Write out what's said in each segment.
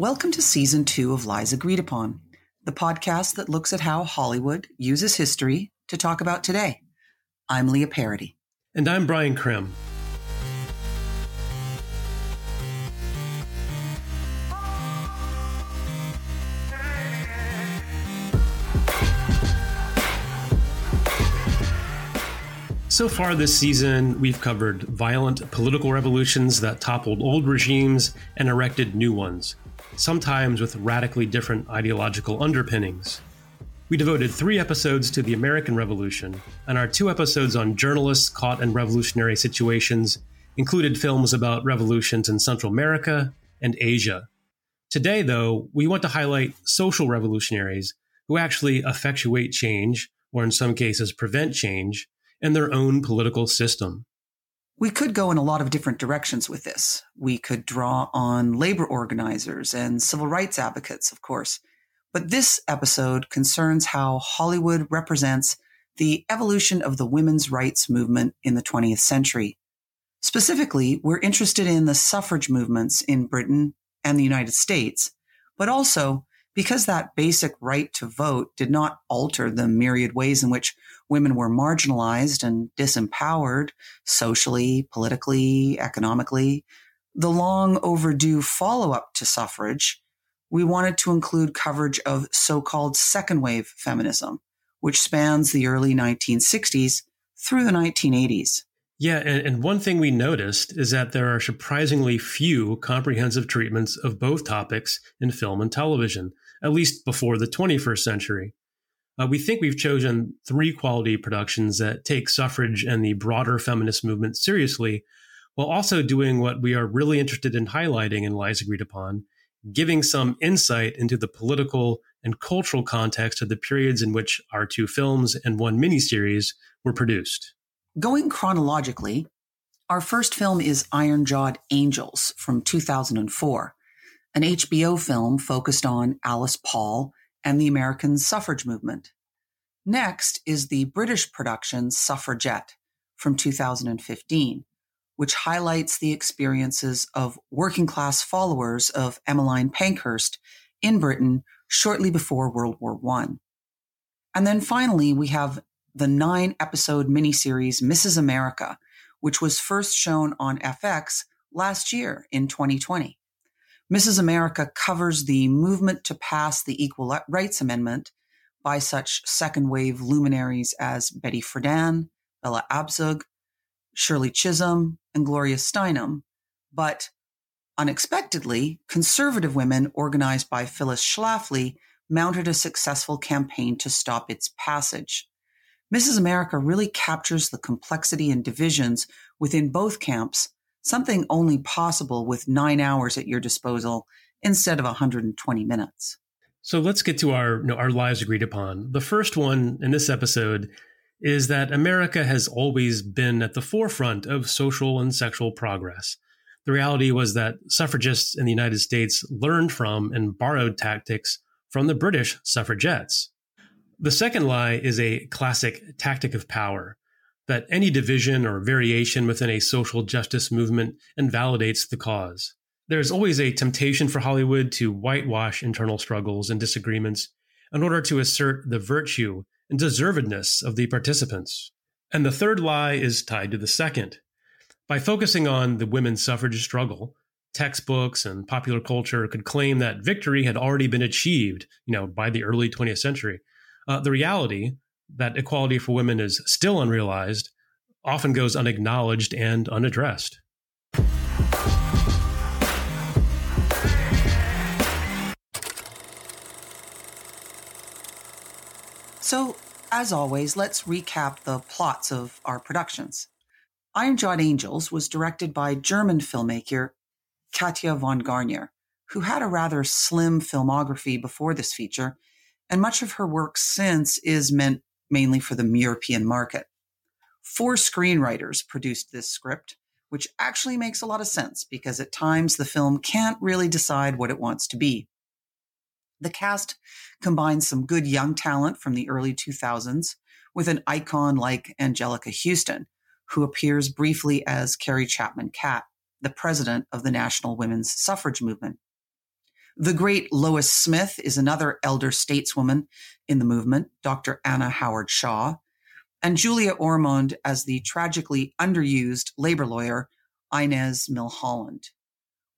Welcome to season two of Lies Agreed Upon, the podcast that looks at how Hollywood uses history to talk about today. I'm Leah Parody. And I'm Brian Krim. So far this season, we've covered violent political revolutions that toppled old regimes and erected new ones, sometimes with radically different ideological underpinnings. We devoted three episodes to the American Revolution, and our two episodes on journalists caught in revolutionary situations included films about revolutions in Central America and Asia. Today, though, we want to highlight social revolutionaries who actually effectuate change, or in some cases prevent change, in their own political system. We could go in a lot of different directions with this. We could draw on labor organizers and civil rights advocates, of course. But this episode concerns how Hollywood represents the evolution of the women's rights movement in the 20th century. Specifically, we're interested in the suffrage movements in Britain and the United States, but also because that basic right to vote did not alter the myriad ways in which women were marginalized and disempowered socially, politically, economically, the long overdue follow up to suffrage, we wanted to include coverage of so called second wave feminism, which spans the early 1960s through the 1980s. Yeah, and, and, one thing we noticed is that there are surprisingly few comprehensive treatments of both topics in film and television at least before the 21st century. Uh, we think we've chosen three quality productions that take suffrage and the broader feminist movement seriously, while also doing what we are really interested in highlighting in Lies Agreed Upon, giving some insight into the political and cultural context of the periods in which our two films and one miniseries were produced. Going chronologically, our first film is Iron Jawed Angels from 2004 an HBO film focused on Alice Paul and the American suffrage movement. Next is the British production Suffragette from 2015, which highlights the experiences of working class followers of Emmeline Pankhurst in Britain shortly before World War I. And then finally, we have the nine episode miniseries Mrs. America, which was first shown on FX last year in 2020. Mrs. America covers the movement to pass the Equal Rights Amendment by such second wave luminaries as Betty Friedan, Bella Abzug, Shirley Chisholm, and Gloria Steinem. But unexpectedly, conservative women organized by Phyllis Schlafly mounted a successful campaign to stop its passage. Mrs. America really captures the complexity and divisions within both camps something only possible with nine hours at your disposal instead of 120 minutes. So let's get to our you know, our lies agreed upon. The first one in this episode is that America has always been at the forefront of social and sexual progress. The reality was that suffragists in the United States learned from and borrowed tactics from the British suffragettes. The second lie is a classic tactic of power that any division or variation within a social justice movement invalidates the cause. There's always a temptation for Hollywood to whitewash internal struggles and disagreements in order to assert the virtue and deservedness of the participants. And the third lie is tied to the second. By focusing on the women's suffrage struggle, textbooks and popular culture could claim that victory had already been achieved, you know, by the early 20th century. Uh, the reality that equality for women is still unrealized often goes unacknowledged and unaddressed. So, as always, let's recap the plots of our productions. Iron Jawed Angels was directed by German filmmaker Katja von Garnier, who had a rather slim filmography before this feature, and much of her work since is meant mainly for the European market. Four screenwriters produced this script, which actually makes a lot of sense because at times the film can't really decide what it wants to be. The cast combines some good young talent from the early 2000s with an icon like Anjelica Huston, who appears briefly as Carrie Chapman Catt, the president of the National Women's Suffrage Movement. The great Lois Smith is another elder stateswoman in the movement, Dr. Anna Howard Shaw, and Julia Ormond as the tragically underused labor lawyer, Inez Milholland.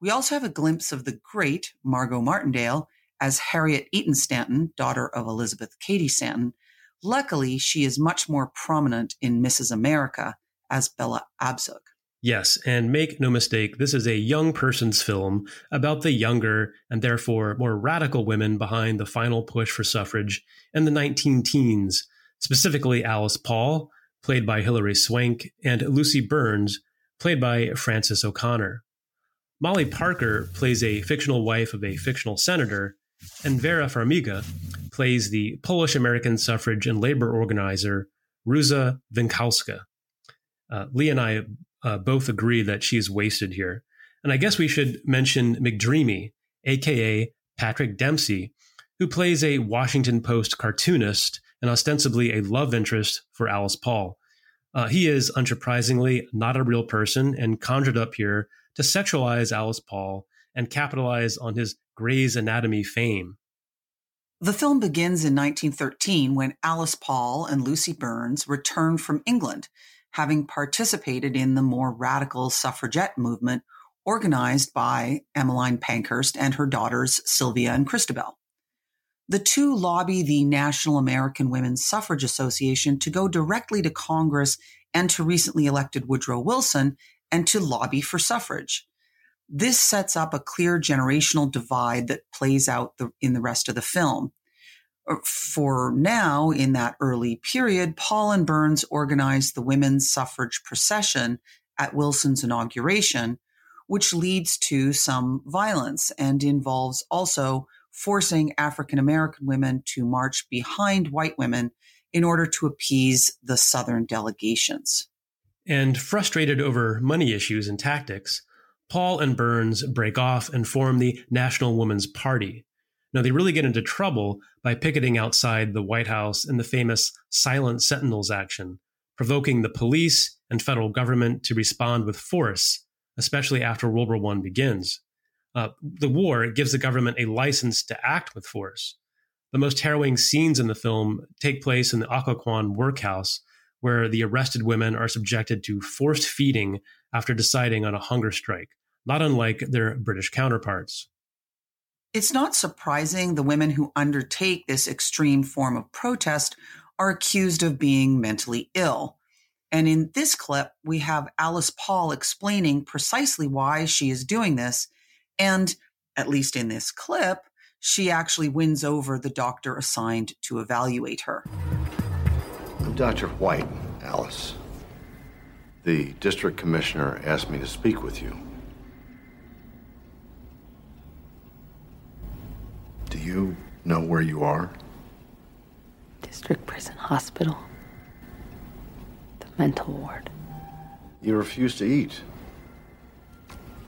We also have a glimpse of the great Margot Martindale as Harriet Eaton Stanton, daughter of Elizabeth Cady Stanton. Luckily, she is much more prominent in Mrs. America as Bella Abzug. Yes, and make no mistake, this is a young person's film about the younger and therefore more radical women behind the final push for suffrage in the 19 teens, specifically Alice Paul, played by Hilary Swank, and Lucy Burns, played by Frances O'Connor. Molly Parker plays a fictional wife of a fictional senator, and Vera Farmiga plays the Polish American suffrage and labor organizer Ruza Wenclawska. Uh, Lee and I uh, both agree that she's wasted here. And I guess we should mention McDreamy, aka Patrick Dempsey, who plays a Washington Post cartoonist and ostensibly a love interest for Alice Paul. Uh, he is, unsurprisingly, not a real person and conjured up here to sexualize Alice Paul and capitalize on his Grey's Anatomy fame. The film begins in 1913 when Alice Paul and Lucy Burns return from England, having participated in the more radical suffragette movement organized by Emmeline Pankhurst and her daughters Sylvia and Christabel. The two lobby the National American Women's Suffrage Association to go directly to Congress and to recently elected Woodrow Wilson and to lobby for suffrage. This sets up a clear generational divide that plays out the, in the rest of the film. For now, in that early period, Paul and Burns organized the women's suffrage procession at Wilson's inauguration, which leads to some violence and involves also forcing African American women to march behind white women in order to appease the Southern delegations. And frustrated over money issues and tactics, Paul and Burns break off and form the National Woman's Party. Now, they really get into trouble by picketing outside the White House in the famous Silent Sentinels action, provoking the police and federal government to respond with force, especially after World War I begins. Uh, the war gives the government a license to act with force. The most harrowing scenes in the film take place in the Occoquan workhouse, where the arrested women are subjected to forced feeding after deciding on a hunger strike not unlike their British counterparts. It's not surprising the women who undertake this extreme form of protest are accused of being mentally ill. And in this clip, we have Alice Paul explaining precisely why she is doing this. And at least in this clip, she actually wins over the doctor assigned to evaluate her. I'm Dr. White, Alice. The district commissioner asked me to speak with you. Do you know where you are? District Prison Hospital. The mental ward. You refuse to eat.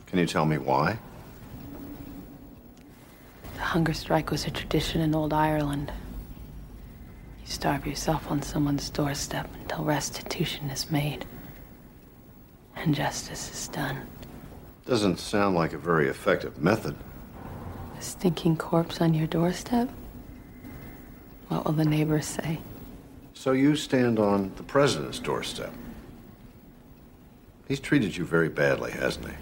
Can you tell me why? The hunger strike was a tradition in old Ireland. You starve yourself on someone's doorstep until restitution is made and justice is done. Doesn't sound like a very effective method stinking corpse on your doorstep? What will the neighbors say? So you stand on the president's doorstep. He's treated you very badly, hasn't he?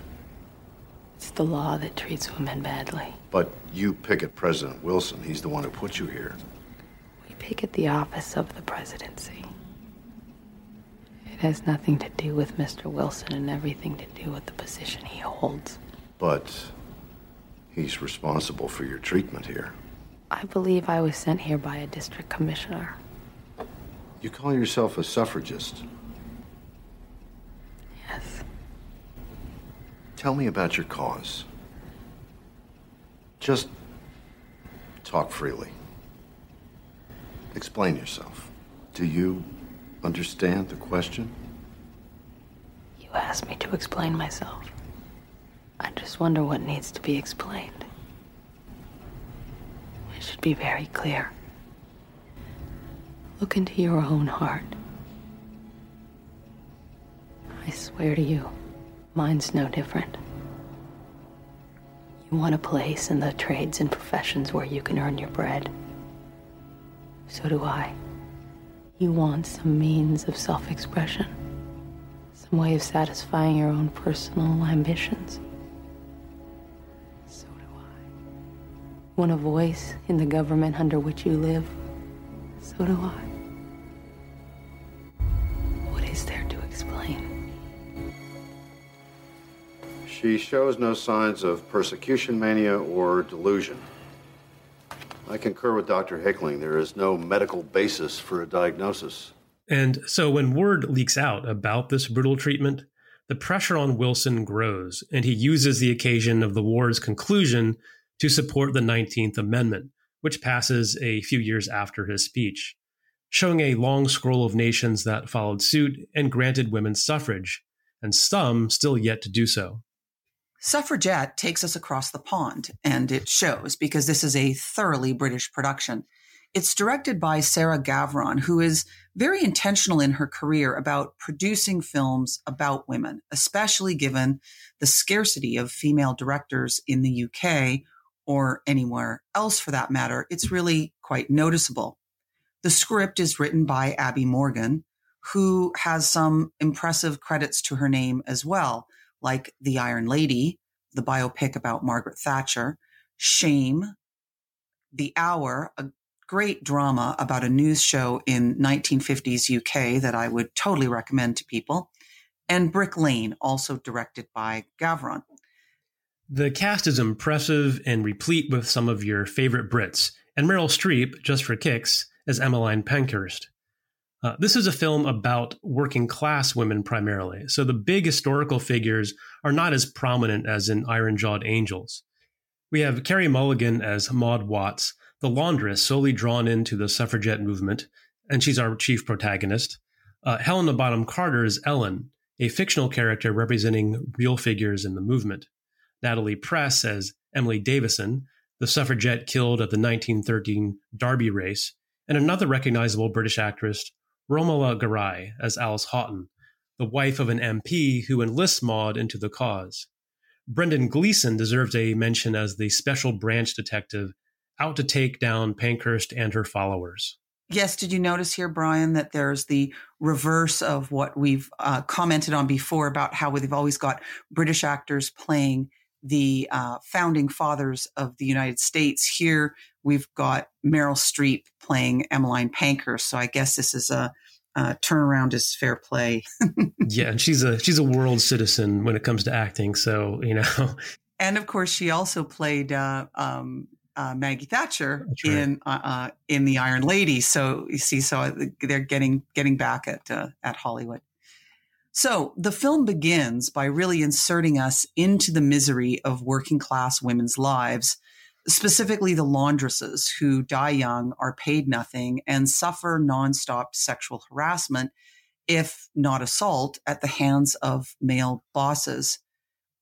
It's the law that treats women badly. But you picket President Wilson. He's the one who put you here. We picket the office of the presidency. It has nothing to do with Mr. Wilson and everything to do with the position he holds. But he's responsible for your treatment here. I believe I was sent here by a district commissioner. You call yourself a suffragist. Yes. Tell me about your cause. Just talk freely. Explain yourself. Do you understand the question? You asked me to explain myself. I just wonder what needs to be explained. It should be very clear. Look into your own heart. I swear to you, mine's no different. You want a place in the trades and professions where you can earn your bread. So do I. You want some means of self expression, some way of satisfying your own personal ambitions. Want a voice in the government under which you live. So do I. What is there to explain? She shows no signs of persecution mania or delusion. I concur with Dr. Hickling. There is no medical basis for a diagnosis. And so when word leaks out about this brutal treatment, the pressure on Wilson grows, and he uses the occasion of the war's conclusion to support the 19th Amendment, which passes a few years after his speech, showing a long scroll of nations that followed suit and granted women suffrage, and some still yet to do so. Suffragette takes us across the pond, and it shows because this is a thoroughly British production. It's directed by Sarah Gavron, who is very intentional in her career about producing films about women, especially given the scarcity of female directors in the UK or anywhere else for that matter. It's really quite noticeable. The script is written by Abi Morgan, who has some impressive credits to her name as well like The Iron Lady, the biopic about Margaret Thatcher, Shame, The Hour, a great drama about a news show in 1950s UK that I would totally recommend to people, and Brick Lane, also directed by Gavron. The cast is impressive and replete with some of your favorite Brits, and Meryl Streep, just for kicks, as Emmeline Pankhurst. Uh, this is a film about working class women primarily, so the big historical figures are not as prominent as in Iron Jawed Angels. We have Carey Mulligan as Maud Watts, the laundress solely drawn into the suffragette movement, and she's our chief protagonist. Uh, Helena Bonham Carter is Ellen, a fictional character representing real figures in the movement. Natalie Press as Emily Davison, the suffragette killed at the 1913 Derby race, and another recognizable British actress, Romola Garai as Alice Houghton, the wife of an MP who enlists Maud into the cause. Brendan Gleeson deserves a mention as the special branch detective out to take down Pankhurst and her followers. Yes, did you notice here, Brian, that there's the reverse of what we've uh, commented on before about how we've always got British actors playing the uh, founding fathers of the United States. Here we've got Meryl Streep playing Emmeline Pankhurst. So I guess this is a, a turnaround is fair play. yeah, and she's a she's a world citizen when it comes to acting. So you know, and of course she also played uh, um, uh, Maggie Thatcher right. in uh, uh, in the Iron Lady. So you see, so they're getting getting back at uh, at Hollywood. So the film begins by really inserting us into the misery of working class women's lives, specifically the laundresses who die young, are paid nothing, and suffer nonstop sexual harassment, if not assault, at the hands of male bosses.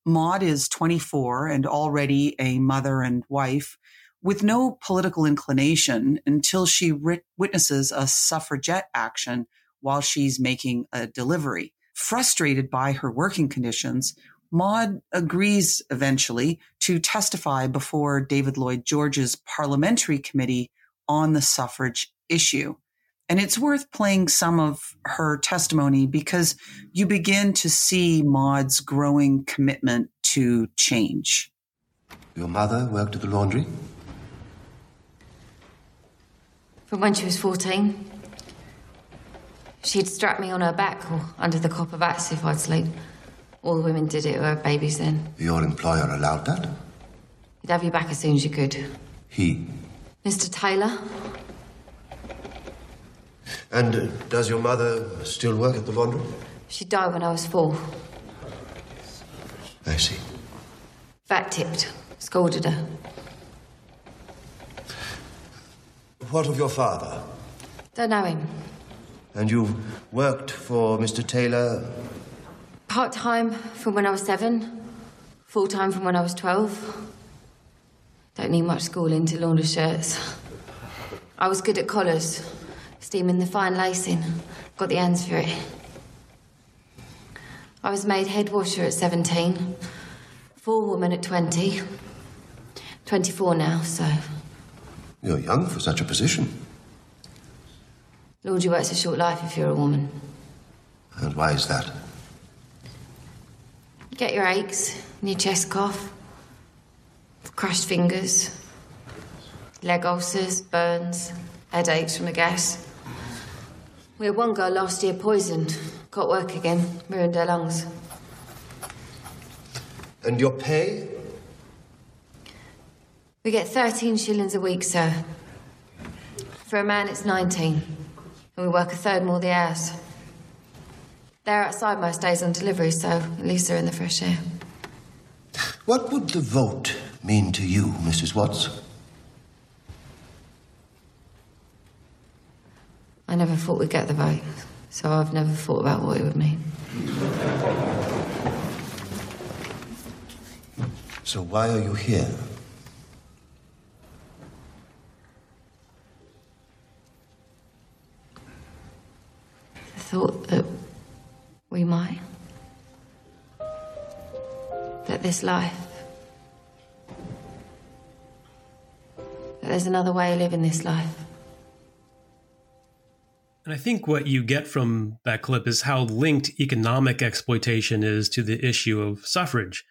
Maud is 24 and already a mother and wife with no political inclination until she witnesses a suffragette action while she's making a delivery. Frustrated by her working conditions, Maud agrees eventually to testify before David Lloyd George's parliamentary committee on the suffrage issue. And it's worth playing some of her testimony because you begin to see Maud's growing commitment to change. Your mother worked at the laundry? From when she was 14. She'd strap me on her back or under the copper bats if I'd sleep. All the women did it who had babies then. Your employer allowed that? He'd have you back as soon as you could. He? Mr. Taylor? And uh, does your mother still work at the laundry? She died when I was four. I see. Fat tipped. Scolded her. What of your father? Don't know him. And you've worked for Mr. Taylor? Part time from when I was seven, full time from when I was 12. Don't need much schooling to launder shirts. I was good at collars, steaming the fine lacing. Got the hands for it. I was made head washer at 17, forewoman at 20, 24 now, so. You're young for such a position. Laundry work's a short life if you're a woman. And why is that? You get your aches and your chest cough, crushed fingers, leg ulcers, burns, headaches from the gas. We had one girl last year poisoned, got work again, ruined her lungs. And your pay? We get 13 shillings a week, sir. For a man, it's 19. And we work a third more the hours. They're outside most days on delivery, so at least they're in the fresh air. What would the vote mean to you, Mrs. Watts? I never thought we'd get the vote, so I've never thought about what it would mean. So why are you here? Thought that we might. That this life. That there's another way of living this life. And I think what you get from that clip is how linked economic exploitation is to the issue of suffrage.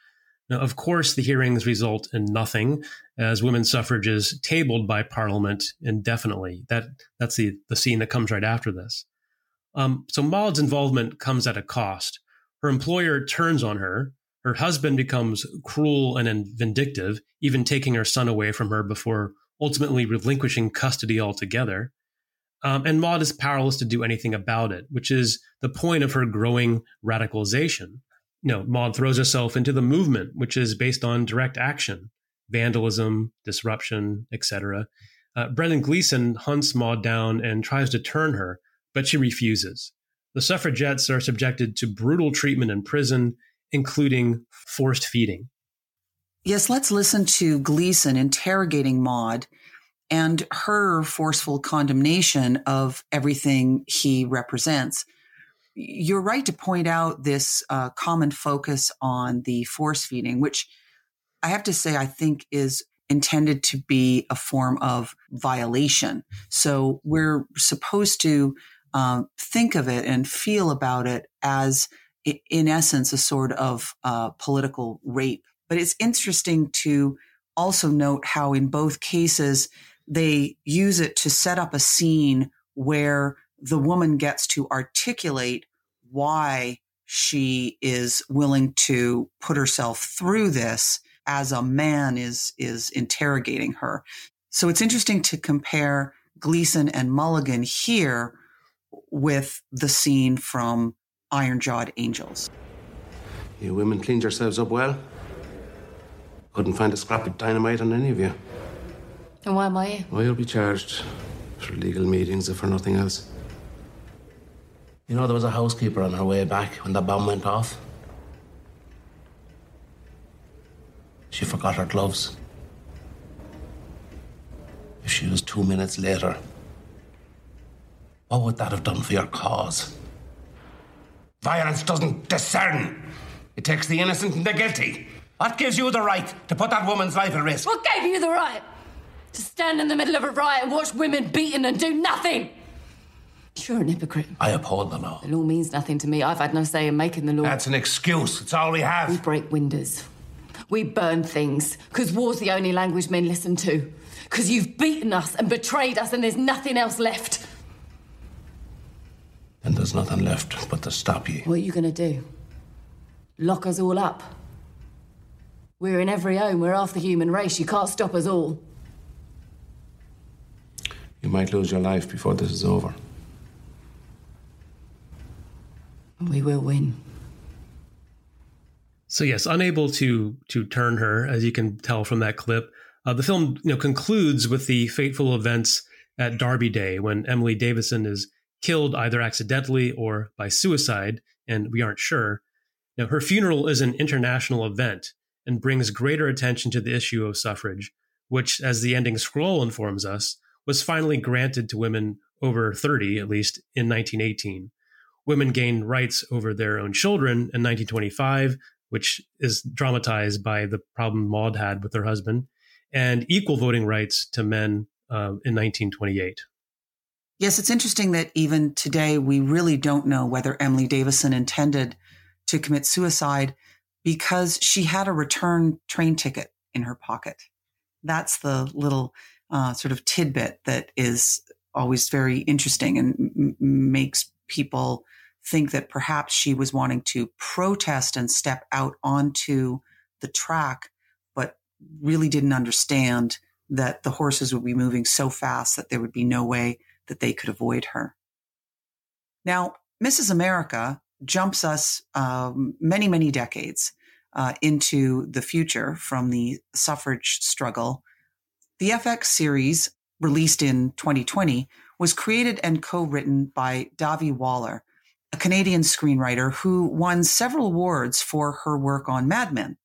Now, of course, the hearings result in nothing, as women's suffrage is tabled by Parliament indefinitely. That that's the the scene that comes right after this. Um, so Maud's involvement comes at a cost. Her employer turns on her. Her husband becomes cruel and vindictive, even taking her son away from her before ultimately relinquishing custody altogether. Um, and Maud is powerless to do anything about it, which is the point of her growing radicalization. You know, Maud throws herself into the movement, which is based on direct action, vandalism, disruption, etc. Uh, Brendan Gleeson hunts Maud down and tries to turn her, but she refuses. The suffragettes are subjected to brutal treatment in prison, including forced feeding. Yes, let's listen to Gleeson interrogating Maud and her forceful condemnation of everything he represents. You're right to point out this uh, common focus on the force feeding, which I have to say I think is intended to be a form of violation. So we're supposed to um, think of it and feel about it as, in essence, a sort of uh, political rape. But it's interesting to also note how, in both cases, they use it to set up a scene where the woman gets to articulate why she is willing to put herself through this as a man is is interrogating her. So it's interesting to compare Gleeson and Mulligan here with the scene from Iron Jawed Angels. You women cleaned yourselves up well. Couldn't find a scrap of dynamite on any of you. And why am I? Well, you'll be charged for legal meetings, if for nothing else. You know, there was a housekeeper on her way back when the bomb went off. She forgot her gloves. If she was two minutes later, what would that have done for your cause? Violence doesn't discern. It takes the innocent and the guilty. What gives you the right to put that woman's life at risk? What gave you the right? To stand in the middle of a riot and watch women beaten and do nothing? You're an hypocrite. I uphold the law. The law means nothing to me. I've had no say in making the law. That's an excuse. It's all we have. We break windows. We burn things. Because war's the only language men listen to. Because you've beaten us and betrayed us, and there's nothing else left. And there's nothing left but to stop you. What are you going to do? Lock us all up? We're in every home. We're half the human race. You can't stop us all. You might lose your life before this is over. We will win. So yes, unable to to turn her, as you can tell from that clip, uh, the film you know concludes with the fateful events at Derby Day when Emily Davison is killed either accidentally or by suicide, and we aren't sure. Now, her funeral is an international event and brings greater attention to the issue of suffrage, which, as the ending scroll informs us, was finally granted to women over 30, at least, in 1918. Women gained rights over their own children in 1925, which is dramatized by the problem Maud had with her husband, and equal voting rights to men uh, in 1928. Yes, it's interesting that even today we really don't know whether Emily Davison intended to commit suicide because she had a return train ticket in her pocket. That's the little uh, sort of tidbit that is always very interesting and m- makes people think that perhaps she was wanting to protest and step out onto the track, but really didn't understand that the horses would be moving so fast that there would be no way that they could avoid her. Now, Mrs. America jumps us um, many, many decades uh, into the future from the suffrage struggle. The FX series, released in 2020, was created and co written by Dahvi Waller, a Canadian screenwriter who won several awards for her work on Mad Men.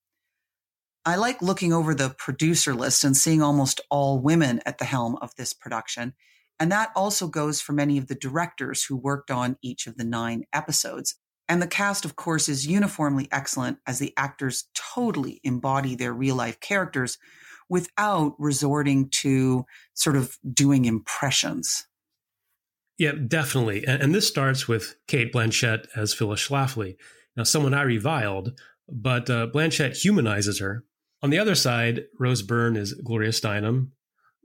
I like looking over the producer list and seeing almost all women at the helm of this production. And that also goes for many of the directors who worked on each of the nine episodes. And the cast, of course, is uniformly excellent as the actors totally embody their real life characters without resorting to sort of doing impressions. Yeah, definitely. And, and this starts with Cate Blanchett as Phyllis Schlafly. Now, someone I reviled, but uh, Blanchett humanizes her. On the other side, Rose Byrne is Gloria Steinem.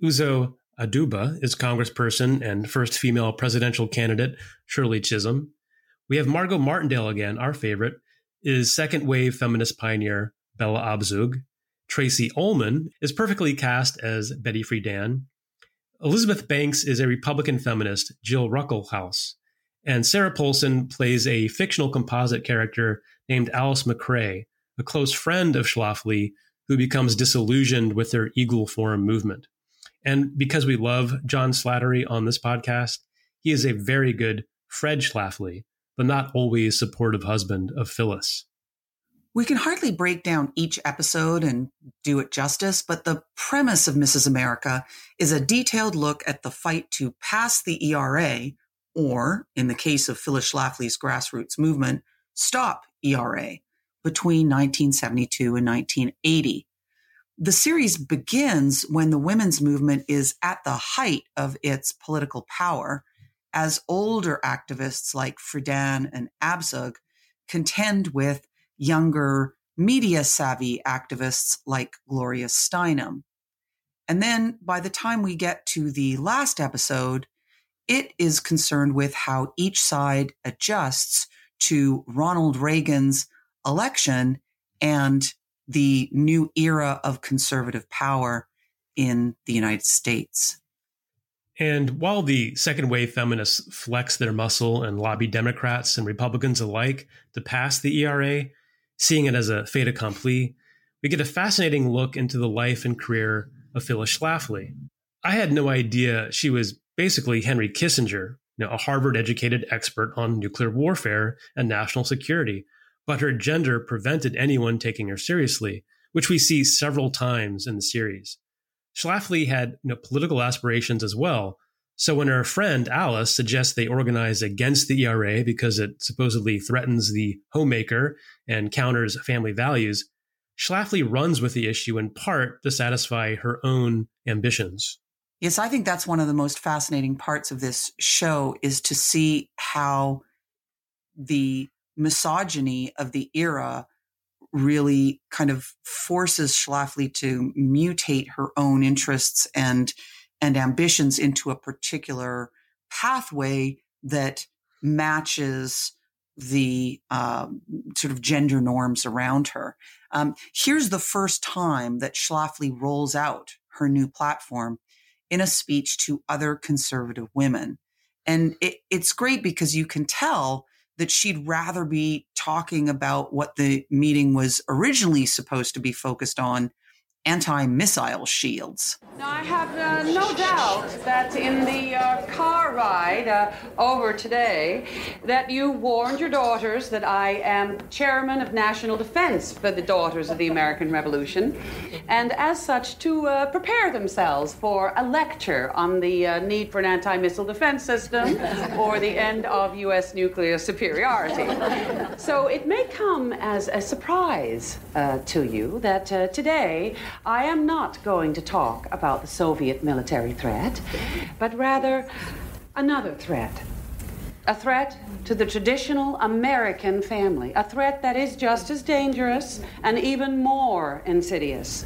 Uzo Aduba is Congressperson and first female presidential candidate Shirley Chisholm. We have Margot Martindale again, our favorite, is second wave feminist pioneer Bella Abzug. Tracey Ullman is perfectly cast as Betty Friedan. Elizabeth Banks is a Republican feminist, Jill Ruckelshaus. And Sarah Paulson plays a fictional composite character named Alice Macray, a close friend of Schlafly who becomes disillusioned with their Eagle Forum movement. And because we love John Slattery on this podcast, he is a very good Fred Schlafly, but not always supportive husband of Phyllis. We can hardly break down each episode and do it justice, but the premise of Mrs. America is a detailed look at the fight to pass the ERA, or in the case of Phyllis Schlafly's grassroots movement, stop ERA between 1972 and 1980. The series begins when the women's movement is at the height of its political power, as older activists like Friedan and Abzug contend with younger, media savvy activists like Gloria Steinem. And then by the time we get to the last episode, it is concerned with how each side adjusts to Ronald Reagan's election and the new era of conservative power in the United States. And while the second wave feminists flex their muscle and lobby Democrats and Republicans alike to pass the ERA, seeing it as a fait accompli, we get a fascinating look into the life and career of Phyllis Schlafly. I had no idea she was basically Henry Kissinger, you know, a Harvard educated expert on nuclear warfare and national security, but her gender prevented anyone taking her seriously, which we see several times in the series. Schlafly had know, political aspirations as well, so when her friend Alice suggests they organize against the ERA because it supposedly threatens the homemaker and counters family values, Schlafly runs with the issue in part to satisfy her own ambitions. Yes, I think that's one of the most fascinating parts of this show is to see how the misogyny of the era really kind of forces Schlafly to mutate her own interests and and ambitions into a particular pathway that matches the um, sort of gender norms around her. Um, here's the first time that Schlafly rolls out her new platform in a speech to other conservative women. And it, it's great because you can tell that she'd rather be talking about what the meeting was originally supposed to be focused on anti-missile shields. Now, I have uh, no doubt that in the uh, car ride uh, over today, that you warned your daughters that I am chairman of national defense for the Daughters of the American Revolution, and as such to uh, prepare themselves for a lecture on the uh, need for an anti-missile defense system or the end of U.S. nuclear superiority. So it may come as a surprise uh, to you that today I am not going to talk about the Soviet military threat, but rather another threat. A threat to the traditional American family, a threat that is just as dangerous and even more insidious.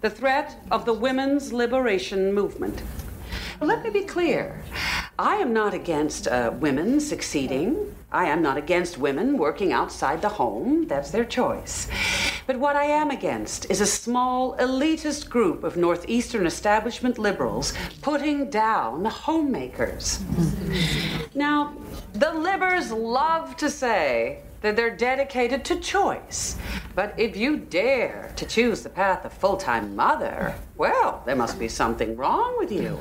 The threat of the women's liberation movement. Let me be clear. I am not against uh, women succeeding. I am not against women working outside the home. That's their choice. But what I am against is a small, elitist group of Northeastern establishment liberals putting down homemakers. now, the libbers love to say that they're dedicated to choice. But if you dare to choose the path of full time mother, well, there must be something wrong with you.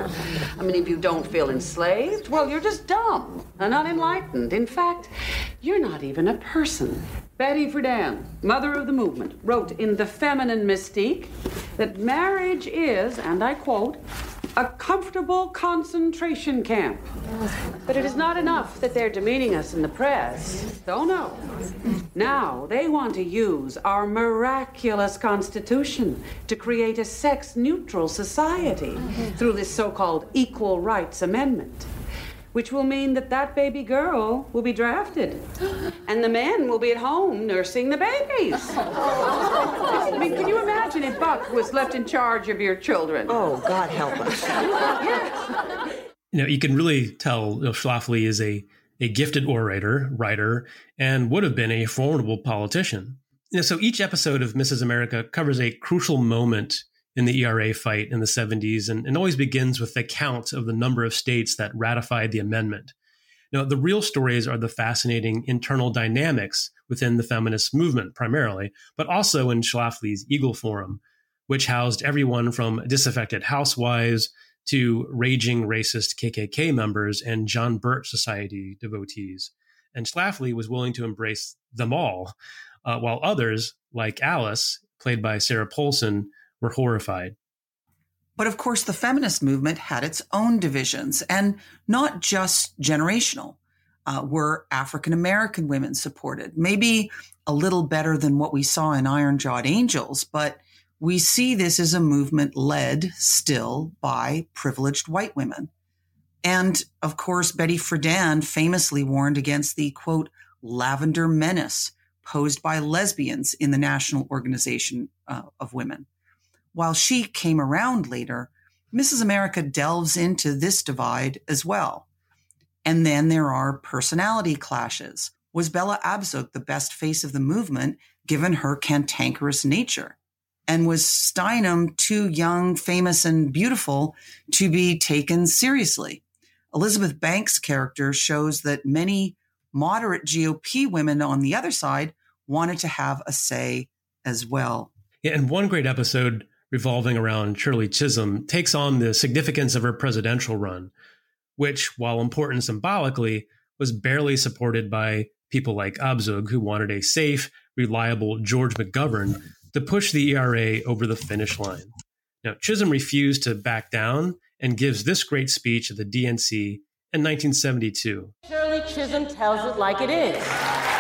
I mean, if you don't feel enslaved, well, you're just dumb and unenlightened. In fact, you're not even a person. Betty Friedan, mother of the movement, wrote in The Feminine Mystique that marriage is, and I quote, a comfortable concentration camp. But it is not enough that they're demeaning us in the press. Oh no. Now they want to use our miraculous Constitution to create a sex neutral society through this so called Equal Rights Amendment which will mean that that baby girl will be drafted and the men will be at home nursing the babies. I mean, can you imagine if Buck was left in charge of your children? Oh, God help us. yes. You know, you can really tell you know, Schlafly is a, a gifted orator, writer, and would have been a formidable politician. You know, so each episode of Mrs. America covers a crucial moment in the ERA fight in the 70s and, and always begins with the count of the number of states that ratified the amendment. Now, the real stories are the fascinating internal dynamics within the feminist movement primarily, but also in Schlafly's Eagle Forum, which housed everyone from disaffected housewives to raging racist KKK members and John Birch Society devotees. And Schlafly was willing to embrace them all, uh, while others, like Alice, played by Sarah Paulson, were horrified. But of course, the feminist movement had its own divisions and not just generational. Uh, were African American women supported? Maybe a little better than what we saw in Iron Jawed Angels, but we see this as a movement led still by privileged white women. And of course, Betty Friedan famously warned against the quote, lavender menace posed by lesbians in the National Organization uh, of Women. While she came around later, Mrs. America delves into this divide as well. And then there are personality clashes. Was Bella Abzug the best face of the movement given her cantankerous nature? And was Steinem too young, famous, and beautiful to be taken seriously? Elizabeth Banks' character shows that many moderate GOP women on the other side wanted to have a say as well. Yeah, and one great episode revolving around Shirley Chisholm takes on the significance of her presidential run, which, while important symbolically, was barely supported by people like Abzug, who wanted a safe, reliable George McGovern to push the ERA over the finish line. Now, Chisholm refused to back down and gives this great speech at the DNC in 1972. Shirley Chisholm tells it like it is.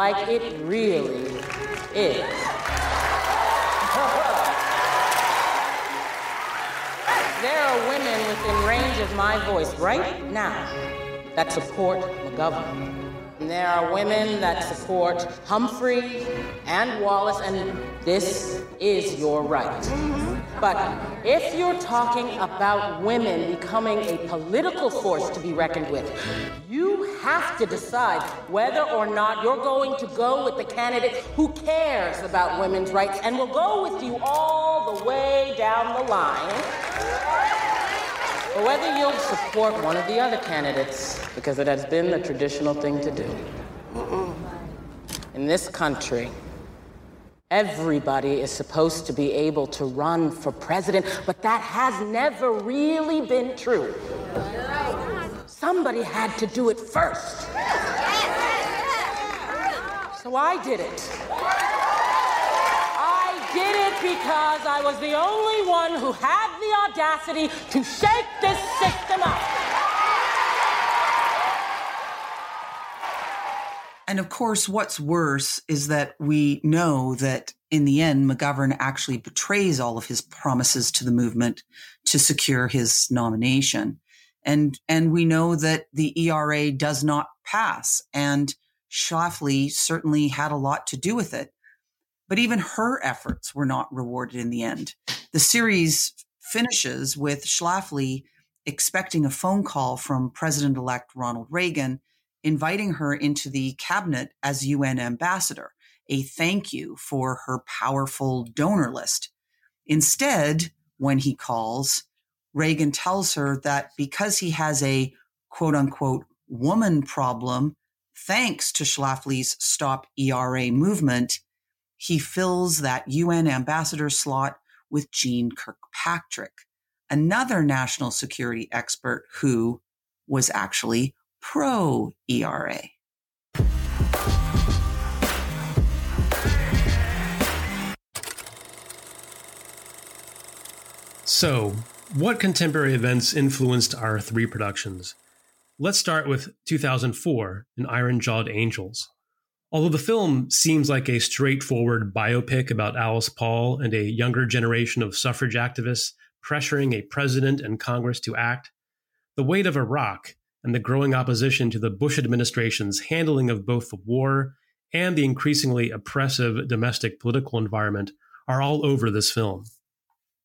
like it really is. there are women within range of my voice right now that support McGovern. There are women that support Humphrey and Wallace, and this is your right. But if you're talking about women becoming a political force to be reckoned with, you have to decide whether or not you're going to go with the candidate who cares about women's rights and will go with you all the way down the line. Or whether you'll support one of the other candidates, because it has been the traditional thing to do. In this country, Everybody is supposed to be able to run for president, but that has never really been true. Somebody had to do it first. So I did it. I did it because I was the only one who had audacity to shake this system up. And of course, what's worse is that we know that in the end, McGovern actually betrays all of his promises to the movement to secure his nomination. And, and we know that the ERA does not pass. And Schlafly certainly had a lot to do with it. But even her efforts were not rewarded in the end. The series finishes with Schlafly expecting a phone call from President elect Ronald Reagan inviting her into the cabinet as UN ambassador, a thank you for her powerful donor list. Instead, when he calls, Reagan tells her that because he has a quote unquote woman problem, thanks to Schlafly's Stop ERA movement, he fills that UN ambassador slot with Jeane Kirkpatrick, another national security expert who was actually pro ERA. So, what contemporary events influenced our three productions? Let's start with 2004 in Iron Jawed Angels. Although the film seems like a straightforward biopic about Alice Paul and a younger generation of suffrage activists pressuring a president and Congress to act, the weight of Iraq and the growing opposition to the Bush administration's handling of both the war and the increasingly oppressive domestic political environment are all over this film.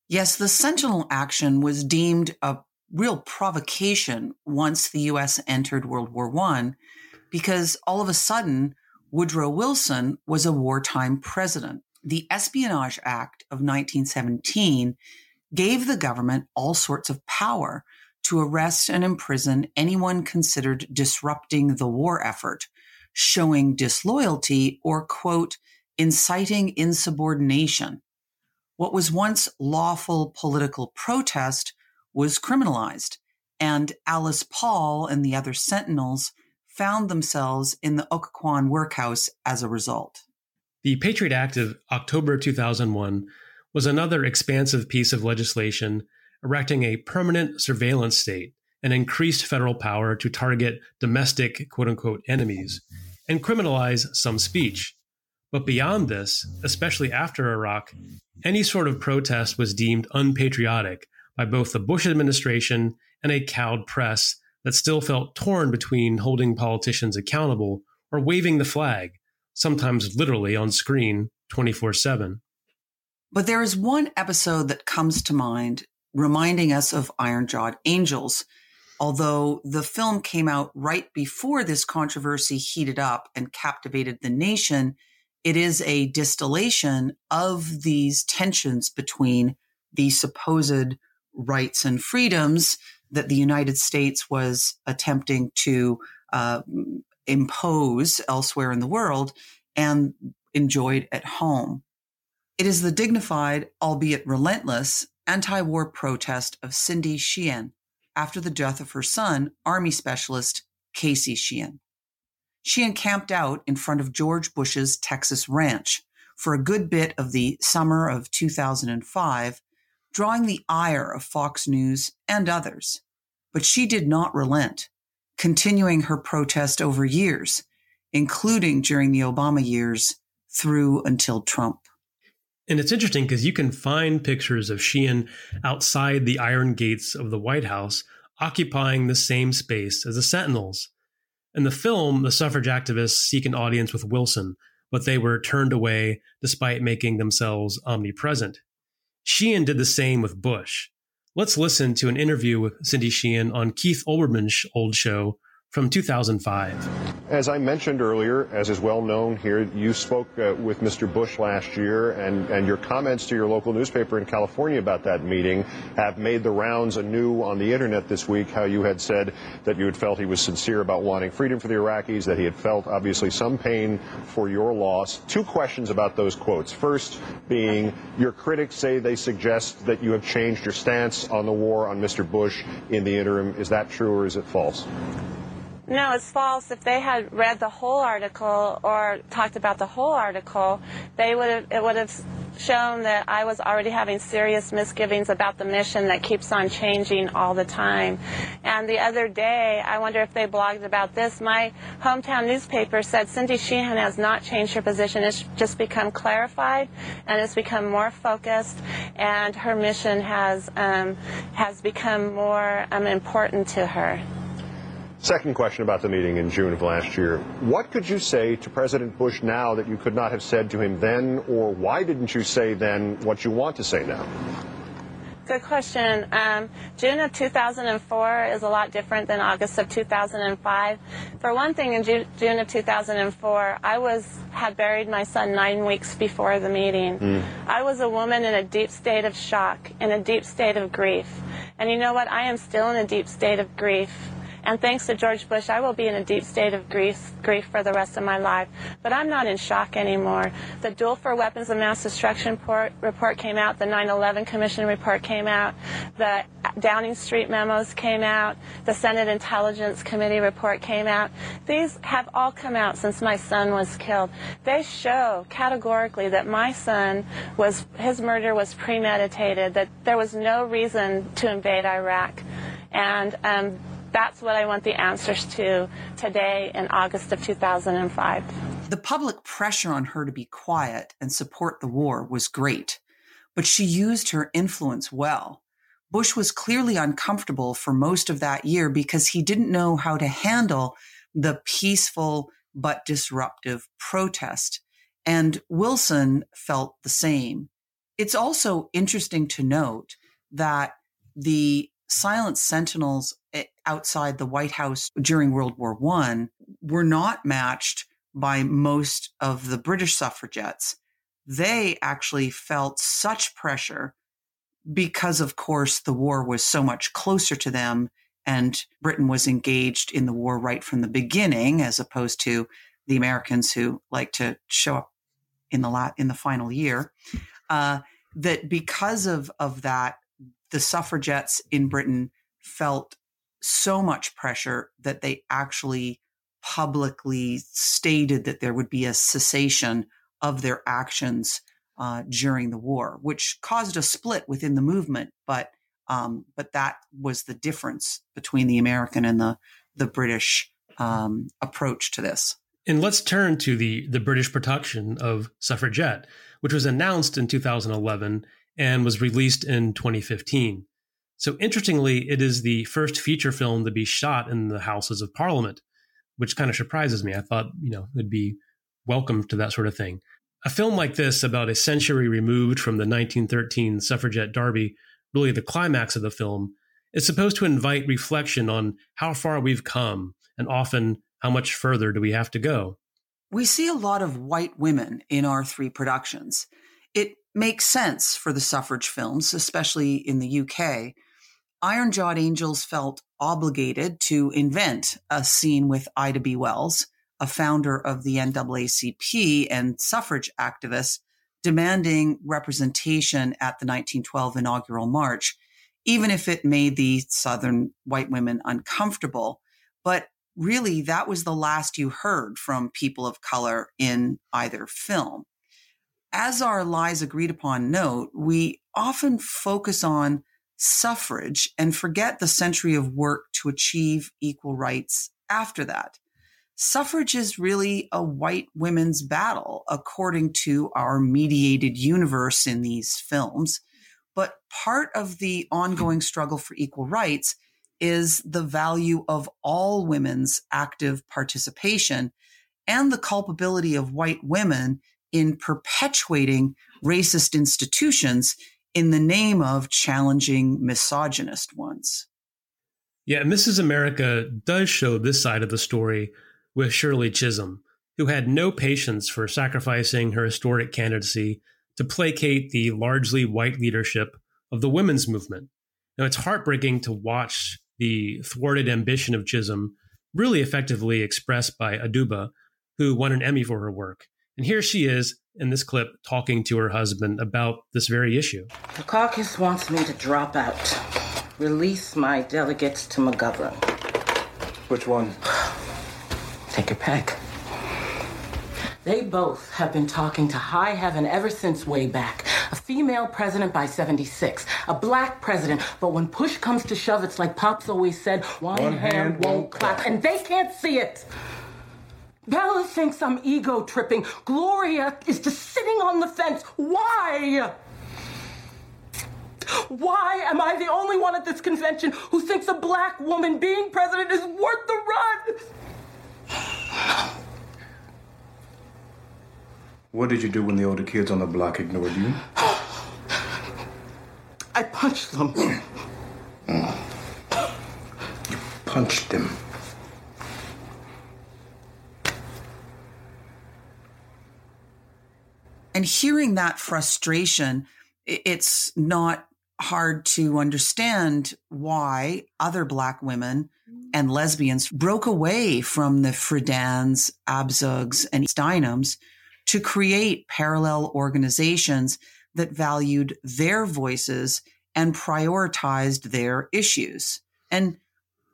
Yes, the Sentinel action was deemed a real provocation once the US entered World War I, because all of a sudden, Woodrow Wilson was a wartime president. The Espionage Act of 1917 gave the government all sorts of power to arrest and imprison anyone considered disrupting the war effort, showing disloyalty, or, quote, inciting insubordination. What was once lawful political protest was criminalized, and Alice Paul and the other Sentinels found themselves in the Occoquan workhouse as a result. The Patriot Act of October 2001 was another expansive piece of legislation erecting a permanent surveillance state and increased federal power to target domestic quote unquote enemies and criminalize some speech. But beyond this, especially after Iraq, any sort of protest was deemed unpatriotic by both the Bush administration and a cowed press that still felt torn between holding politicians accountable or waving the flag, sometimes literally on screen 24 7. But there is one episode that comes to mind reminding us of Iron Jawed Angels. Although the film came out right before this controversy heated up and captivated the nation, it is a distillation of these tensions between the supposed rights and freedoms that the United States was attempting to uh, impose elsewhere in the world and enjoyed at home. It is the dignified, albeit relentless, anti war protest of Cindy Sheehan after the death of her son, Army Specialist Casey Sheehan. Sheehan camped out in front of George Bush's Texas ranch for a good bit of the summer of 2005, drawing the ire of Fox News and others. But she did not relent, continuing her protest over years, including during the Obama years through until Trump. And it's interesting because you can find pictures of Sheehan outside the iron gates of the White House, occupying the same space as the Sentinels. In the film, the suffrage activists seek an audience with Wilson, but they were turned away despite making themselves omnipresent. Sheehan did the same with Bush. Let's listen to an interview with Cindy Sheehan on Keith Olbermann's old show, from 2005. As I mentioned earlier, as is well known here, you spoke uh, with Mr. Bush last year, and, and your comments to your local newspaper in California about that meeting have made the rounds anew on the internet this week. How you had said that you had felt he was sincere about wanting freedom for the Iraqis, that he had felt obviously some pain for your loss. Two questions about those quotes. First, being your critics say they suggest that you have changed your stance on the war on Mr. Bush in the interim. Is that true or is it false? No, it's false. If they had read the whole article or talked about the whole article, they would have it would have shown that I was already having serious misgivings about the mission that keeps on changing all the time. And the other day, I wonder if they blogged about this. My hometown newspaper said Cindy Sheehan has not changed her position. It's just become clarified and it's become more focused, and her mission has um, has become more um, important to her. Second question about the meeting in June of last year. What could you say to President Bush now that you could not have said to him then, or why didn't you say then what you want to say now? Good question. Um, June of 2004 is a lot different than August of 2005. For one thing, in Ju- June of 2004, I was had buried my son nine weeks before the meeting. Mm. I was a woman in a deep state of shock, in a deep state of grief. And you know what? I am still in a deep state of grief. And thanks to George Bush, I will be in a deep state of grief, grief for the rest of my life. But I'm not in shock anymore. The Duelfer Weapons of Mass Destruction report, report came out. The 9/11 Commission report came out. The Downing Street memos came out. The Senate Intelligence Committee report came out. These have all come out since my son was killed. They show categorically that my son was his murder was premeditated. That there was no reason to invade Iraq, and um, that's what I want the answers to today in August of 2005. The public pressure on her to be quiet and support the war was great, but she used her influence well. Bush was clearly uncomfortable for most of that year because he didn't know how to handle the peaceful but disruptive protest. And Wilson felt the same. It's also interesting to note that the silent sentinels outside the White House during World War One were not matched by most of the British suffragettes. They actually felt such pressure because, of course, the war was so much closer to them and Britain was engaged in the war right from the beginning, as opposed to the Americans who like to show up in the la- in the final year. Uh, that because of of that, the suffragettes in Britain felt so much pressure that they actually publicly stated that there would be a cessation of their actions uh, during the war, which caused a split within the movement. But um, but that was the difference between the American and the the British um, approach to this. And let's turn to the the British production of Suffragette, which was announced in 2011 and was released in 2015. So interestingly, it is the first feature film to be shot in the Houses of Parliament, which kind of surprises me. I thought, you know, it'd be welcome to that sort of thing. A film like this, about a century removed from the 1913 suffragette derby, really the climax of the film, is supposed to invite reflection on how far we've come and often how much further do we have to go. We see a lot of white women in our three productions. It makes sense for the suffrage films, especially in the UK, Iron Jawed Angels felt obligated to invent a scene with Ida B. Wells, a founder of the NAACP and suffrage activist, demanding representation at the 1912 inaugural march, even if it made the Southern white women uncomfortable. But really, that was the last you heard from people of color in either film. As our lies agreed upon note, we often focus on suffrage and forget the century of work to achieve equal rights after that. suffrage is really a white women's battle, according to our mediated universe in these films. But part of the ongoing struggle for equal rights is the value of all women's active participation and the culpability of white women in perpetuating racist institutions in the name of challenging misogynist ones. Yeah, Mrs. America does show this side of the story with Shirley Chisholm, who had no patience for sacrificing her historic candidacy to placate the largely white leadership of the women's movement. Now, it's heartbreaking to watch the thwarted ambition of Chisholm really effectively expressed by Aduba, who won an Emmy for her work. And here she is in this clip talking to her husband about this very issue. The caucus wants me to drop out, release my delegates to McGovern. Which one? Take your pick. They both have been talking to high heaven ever since way back. A female president by 76, a black president, but when push comes to shove, it's like Pops always said one, one hand, hand, won't clap, clap, and they can't see it. Bella thinks I'm ego tripping. Gloria is just sitting on the fence. Why? Why am I the only one at this convention who thinks a black woman being president is worth the run? What did you do when the older kids on the block ignored you? I punched them. you punched them. And hearing that frustration, it's not hard to understand why other Black women and lesbians broke away from the Friedans, Abzugs, and Steinems to create parallel organizations that valued their voices and prioritized their issues. And,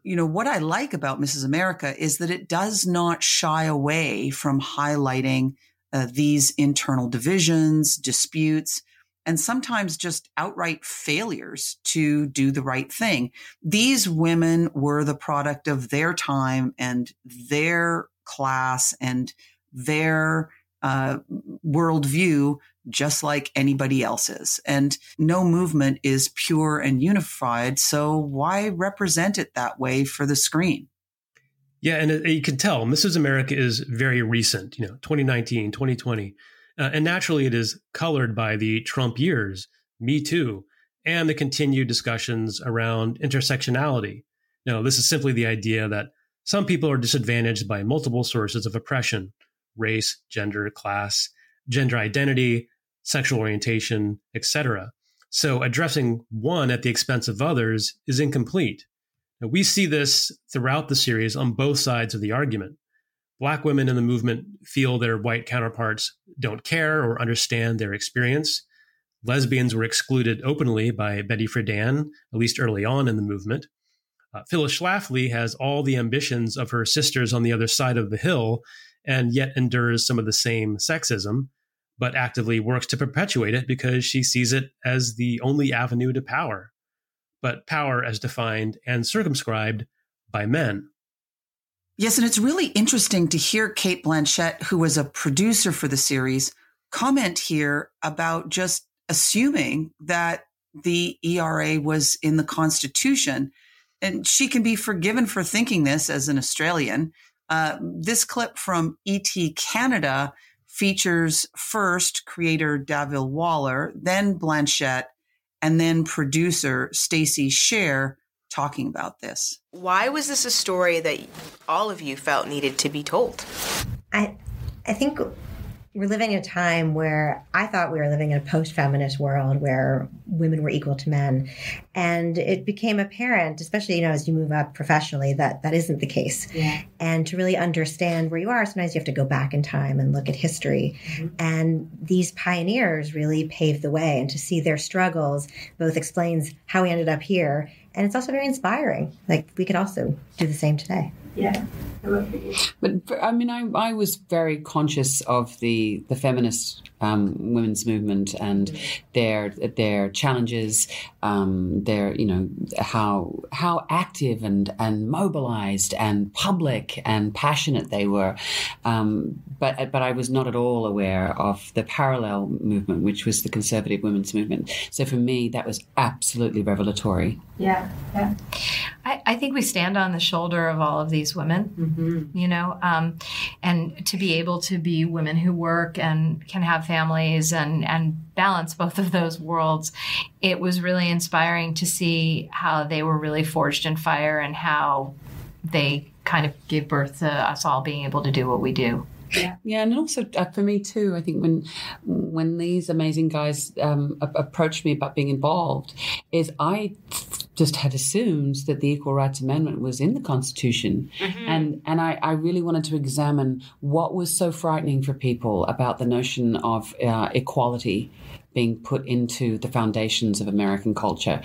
you know, what I like about Mrs. America is that it does not shy away from highlighting uh, these internal divisions, disputes, and sometimes just outright failures to do the right thing. These women were the product of their time and their class and their uh, worldview, just like anybody else's. And no movement is pure and unified. So why represent it that way for the screen? Yeah, and you can tell Mrs. America is very recent, you know, 2019, 2020. Uh, and naturally, it is colored by the Trump years, Me Too, and the continued discussions around intersectionality. Now, this is simply the idea that some people are disadvantaged by multiple sources of oppression race, gender, class, gender identity, sexual orientation, etc. So addressing one at the expense of others is incomplete. We see this throughout the series on both sides of the argument. Black women in the movement feel their white counterparts don't care or understand their experience. Lesbians were excluded openly by Betty Friedan, at least early on in the movement. Uh, Phyllis Schlafly has all the ambitions of her sisters on the other side of the hill and yet endures some of the same sexism, but actively works to perpetuate it because she sees it as the only avenue to power. But power as defined and circumscribed by men. Yes, and it's really interesting to hear Cate Blanchett, who was a producer for the series, comment here about just assuming that the ERA was in the Constitution. And she can be forgiven for thinking this as an Australian. Uh, this clip from ET Canada features first creator Dahvi Waller, then Blanchett, and then producer Stacey Sher talking about this. Why was this a story that all of you felt needed to be told? I I think we're living in a time where I thought we were living in a post feminist world where women were equal to men. And it became apparent, especially, you know, as you move up professionally, that that isn't the case. Yeah. And to really understand where you are, sometimes you have to go back in time and look at history. Mm-hmm. And these pioneers really paved the way. And to see their struggles both explains how we ended up here and it's also very inspiring. Like we could also do the same today. Yeah. But I mean, I, I was very conscious of the the feminist um, women's movement and their their challenges, um, their you know how how active and and mobilized and public and passionate they were, um, but but I was not at all aware of the parallel movement, which was the conservative women's movement. So for me, that was absolutely revelatory. Yeah, yeah. I, I think we stand on the shoulder of all of these women, mm-hmm. you know, um, and to be able to be women who work and can have families and and balance both of those worlds, it was really inspiring to see how they were really forged in fire and how they kind of gave birth to us all being able to do what we do. Yeah, yeah, and also uh, for me too. I think when when these amazing guys um, approached me about being involved, is I just had assumed that the Equal Rights Amendment was in the Constitution, mm-hmm. and and I, I, really wanted to examine what was so frightening for people about the notion of uh, equality being put into the foundations of American culture.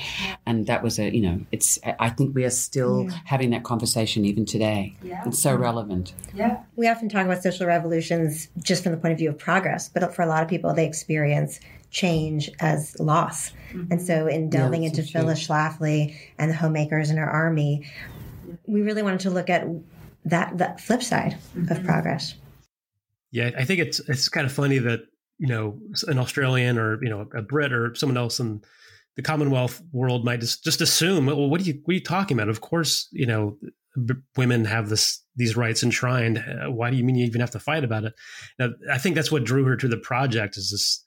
And that was a, you know, it's, I think we are still yeah. having that conversation even today. Yeah. It's so relevant. Yeah. We often talk about social revolutions just from the point of view of progress, but for a lot of people, they experience change as loss. Mm-hmm. And so in delving yeah, into so Phyllis Schlafly and the homemakers in her army, we really wanted to look at that, that flip side mm-hmm. of progress. Yeah, I think it's it's kind of funny that you know an Australian or you know a Brit or someone else in the Commonwealth world might just just assume, well, what are you what are you talking about? Of course, you know, b- women have this these rights enshrined. Uh, why do you mean you even have to fight about it? Now, I think that's what drew her to the project. Is this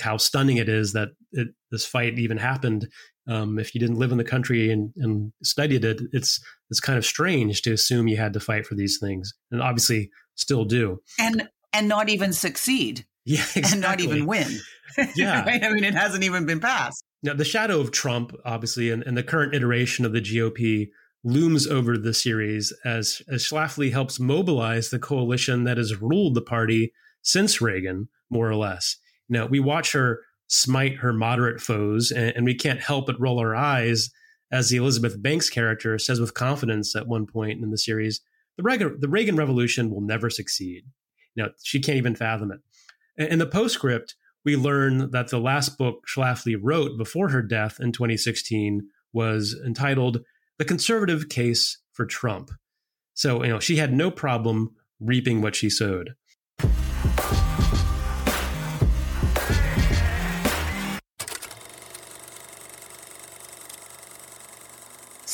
how stunning it is that it, this fight even happened. Um, if you didn't live in the country and, and studied it, it's it's kind of strange to assume you had to fight for these things, and obviously still do. And and not even succeed. Yeah, exactly. and not even win. Yeah, right? I mean, it hasn't even been passed. Now, the shadow of Trump, obviously, and, and the current iteration of the GOP looms over the series as as Schlafly helps mobilize the coalition that has ruled the party since Reagan, more or less. Now, we watch her smite her moderate foes, and, and we can't help but roll our eyes as the Elizabeth Banks character says with confidence at one point in the series, the Reagan, the Reagan Revolution will never succeed. Now, she can't even fathom it. In the postscript, we learn that the last book Schlafly wrote before her death in 2016 was entitled The Conservative Case for Trump. So, you know, she had no problem reaping what she sowed.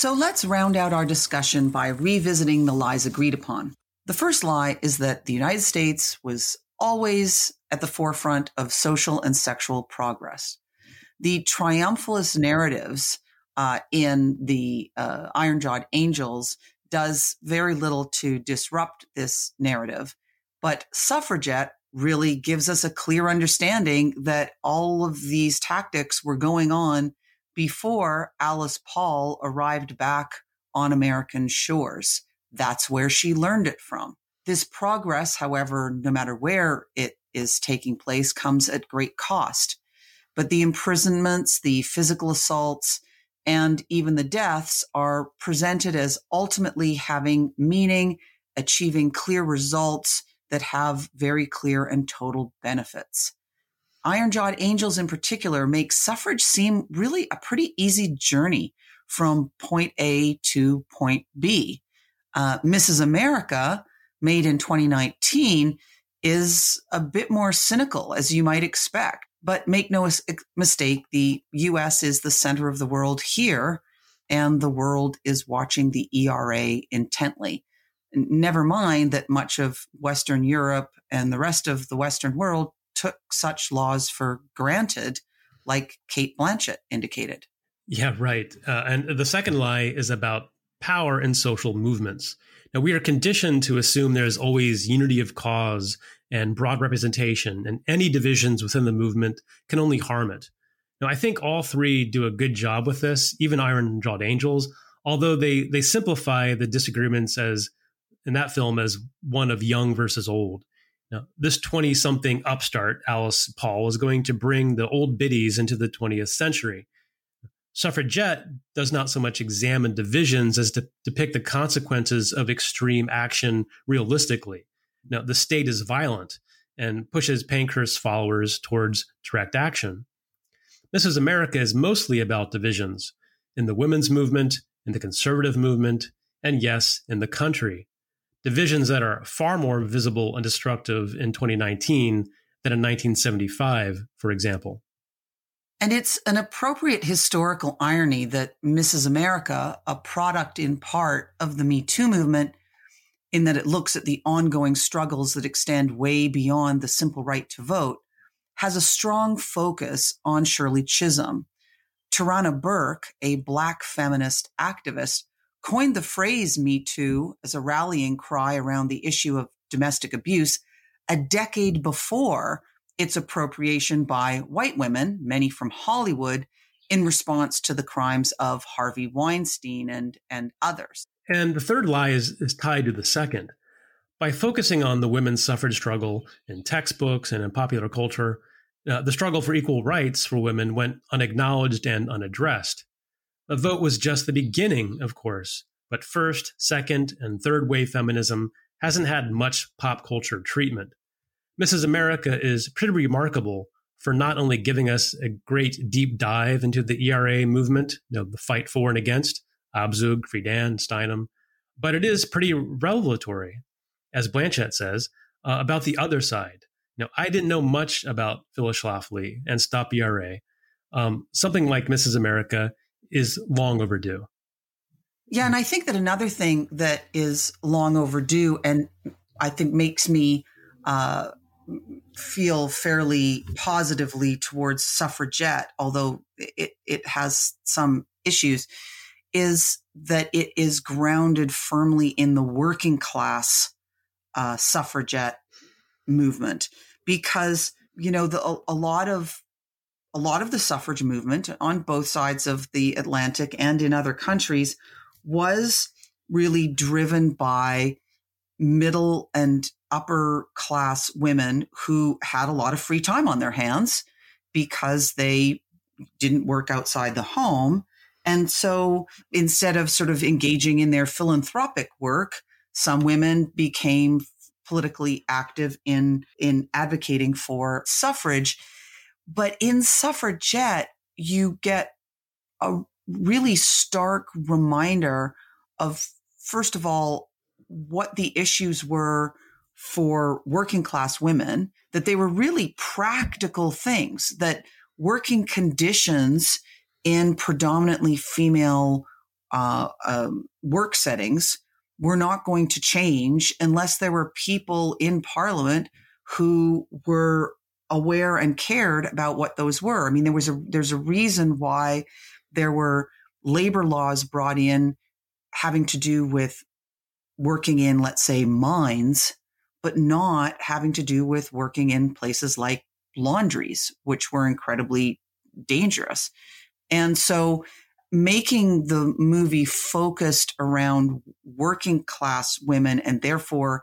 So let's round out our discussion by revisiting the lies agreed upon. The first lie is that the United States was always at the forefront of social and sexual progress. The triumphalist narratives uh, in the uh, Iron Jawed Angels does very little to disrupt this narrative, but Suffragette really gives us a clear understanding that all of these tactics were going on before Alice Paul arrived back on American shores. That's where she learned it from. This progress, however, no matter where it is taking place, comes at great cost. But the imprisonments, the physical assaults, and even the deaths are presented as ultimately having meaning, achieving clear results that have very clear and total benefits. Iron Jawed Angels in particular make suffrage seem really a pretty easy journey from point A to point B. Uh, Mrs. America, made in 2019, is a bit more cynical, as you might expect. But make no mistake, the US is the center of the world here, and the world is watching the ERA intently. Never mind that much of Western Europe and the rest of the Western world took such laws for granted, like Cate Blanchett indicated. Yeah, right. Uh, and the second lie is about power in social movements. Now, we are conditioned to assume there is always unity of cause and broad representation, and any divisions within the movement can only harm it. Now, I think all three do a good job with this, even Iron Jawed Angels, although they, they simplify the disagreements as in that film as one of young versus old. Now, this 20 something upstart, Alice Paul, is going to bring the old biddies into the 20th century. Suffragette does not so much examine divisions as to depict the consequences of extreme action realistically. Now, the state is violent and pushes Pankhurst's followers towards direct action. Mrs. America is mostly about divisions in the women's movement, in the conservative movement, and yes, in the country. Divisions that are far more visible and destructive in 2019 than in 1975, for example. And it's an appropriate historical irony that Mrs. America, a product in part of the Me Too movement, in that it looks at the ongoing struggles that extend way beyond the simple right to vote, has a strong focus on Shirley Chisholm. Tarana Burke, a black feminist activist, coined the phrase Me Too as a rallying cry around the issue of domestic abuse a decade before its appropriation by white women, many from Hollywood, in response to the crimes of Harvey Weinstein and, and others. And the third lie is, is tied to the second. By focusing on the women's suffrage struggle in textbooks and in popular culture, uh, the struggle for equal rights for women went unacknowledged and unaddressed. The vote was just the beginning, of course, but first, second, and third wave feminism hasn't had much pop culture treatment. Mrs. America is pretty remarkable for not only giving us a great deep dive into the ERA movement, you know, the fight for and against, Abzug, Friedan, Steinem, but it is pretty revelatory, as Blanchett says, uh, about the other side. Now, I didn't know much about Phyllis Schlafly and Stop ERA. Um, something like Mrs. America is long overdue. Yeah, and I think that another thing that is long overdue and I think makes me uh, feel fairly positively towards suffragette, although it, it has some issues, is that it is grounded firmly in the working class uh, suffragette movement because you know the, a, a lot of a lot of the suffrage movement on both sides of the Atlantic and in other countries was really driven by middle and upper class women who had a lot of free time on their hands because they didn't work outside the home. And so instead of sort of engaging in their philanthropic work, some women became politically active in, in advocating for suffrage. But in suffragette, you get a really stark reminder of, first of all, what the issues were for working class women, that they were really practical things, that working conditions in predominantly female uh, um, work settings were not going to change unless there were people in parliament who were aware and cared about what those were. I mean, there was a there's a reason why there were labor laws brought in having to do with working in, let's say, mines, but not having to do with working in places like laundries, which were incredibly dangerous. And so making the movie focused around working class women and therefore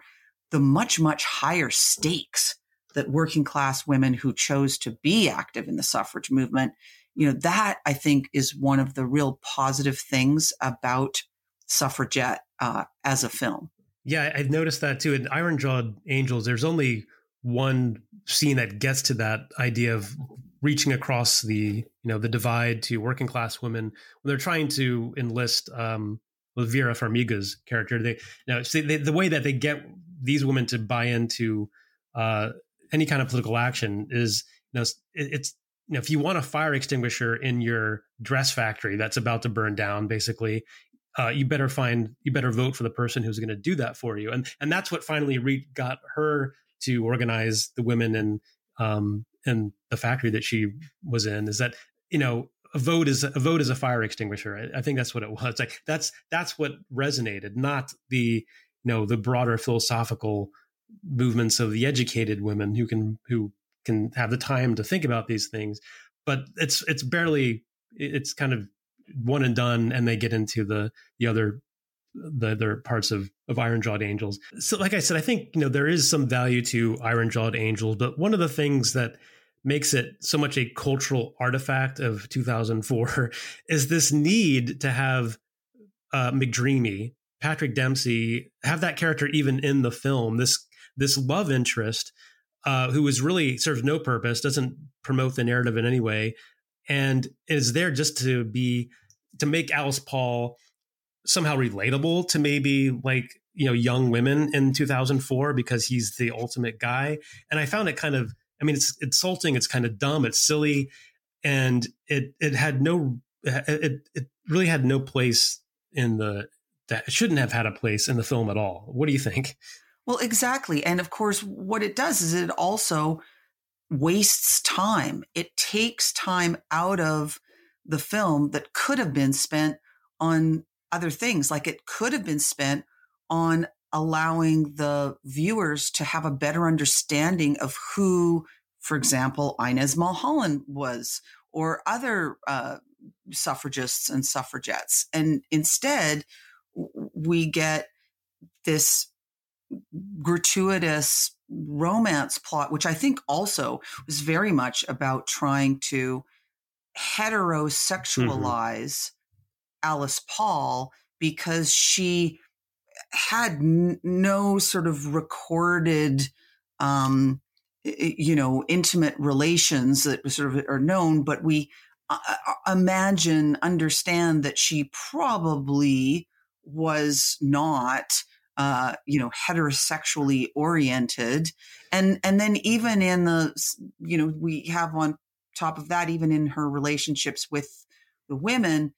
the much, much higher stakes that working class women who chose to be active in the suffrage movement, you know, that I think is one of the real positive things about suffragette uh, as a film. Yeah, I've noticed that too. In Iron Jawed Angels, there's only one scene that gets to that idea of reaching across the you know the divide to working class women when they're trying to enlist um, with Vera Farmiga's character. They you they, the way that they get these women to buy into uh, any kind of political action is you know it's you know if you want a fire extinguisher in your dress factory that's about to burn down, basically uh, you better find you better vote for the person who's going to do that for you. And and that's what finally re- got her to organize the women in um in the factory that she was in is that you know a vote is a vote is a fire extinguisher. I, I think that's what it was. Like that's that's what resonated not the you know the broader philosophical movements of the educated women who can who can have the time to think about these things but it's it's barely it's kind of one and done, and they get into the the other the other parts of of Iron Jawed Angels. So, like I said, I think you know there is some value to Iron Jawed Angels, but one of the things that makes it so much a cultural artifact of 2004 is this need to have uh, McDreamy, Patrick Dempsey, have that character even in the film. This this love interest uh, who is really serves no purpose, doesn't promote the narrative in any way, and is there just to be to make Alice Paul somehow relatable to maybe like you know young women in 2004 because he's the ultimate guy. And I found it kind of I mean, it's insulting. It's kind of dumb. It's silly, and it it had no it it really had no place in the that shouldn't have had a place in the film at all. What do you think? Well, exactly. And of course, what it does is it also wastes time. It takes time out of the film that could have been spent on other things. Like it could have been spent on allowing the viewers to have a better understanding of who, for example, Inez Mulholland was or other uh, suffragists and suffragettes. And instead, we get this gratuitous romance plot, which I think also was very much about trying to heterosexualize mm-hmm. Alice Paul because she had n- no sort of recorded, um, you know, intimate relations that sort of are known, but we uh, uh, imagine, understand that she probably was not, uh, you know, heterosexually oriented. And, and then even in the, you know, we have on top of that, even in her relationships with the women,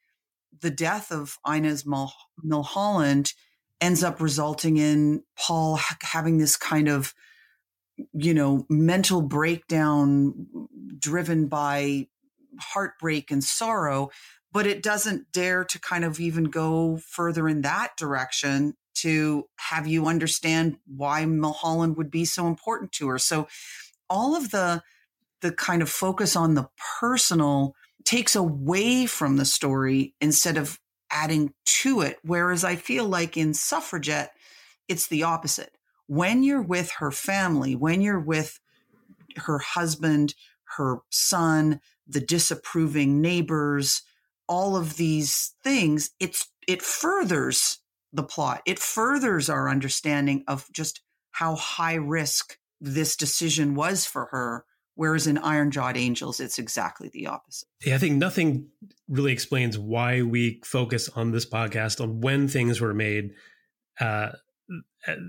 the death of Inez Mul- Mulholland ends up resulting in Paul ha- having this kind of, you know, mental breakdown driven by heartbreak and sorrow, but it doesn't dare to kind of even go further in that direction to have you understand why Mulholland would be so important to her. So all of the the kind of focus on the personal takes away from the story instead of adding to it. Whereas I feel like in Suffragette, it's the opposite. When you're with her family, when you're with her husband, her son, the disapproving neighbors, all of these things, it's, it furthers the plot. It furthers our understanding of just how high risk this decision was for her Whereas in Iron Jawed Angels, it's exactly the opposite. Yeah, I think nothing really explains why we focus on this podcast on when things were made uh,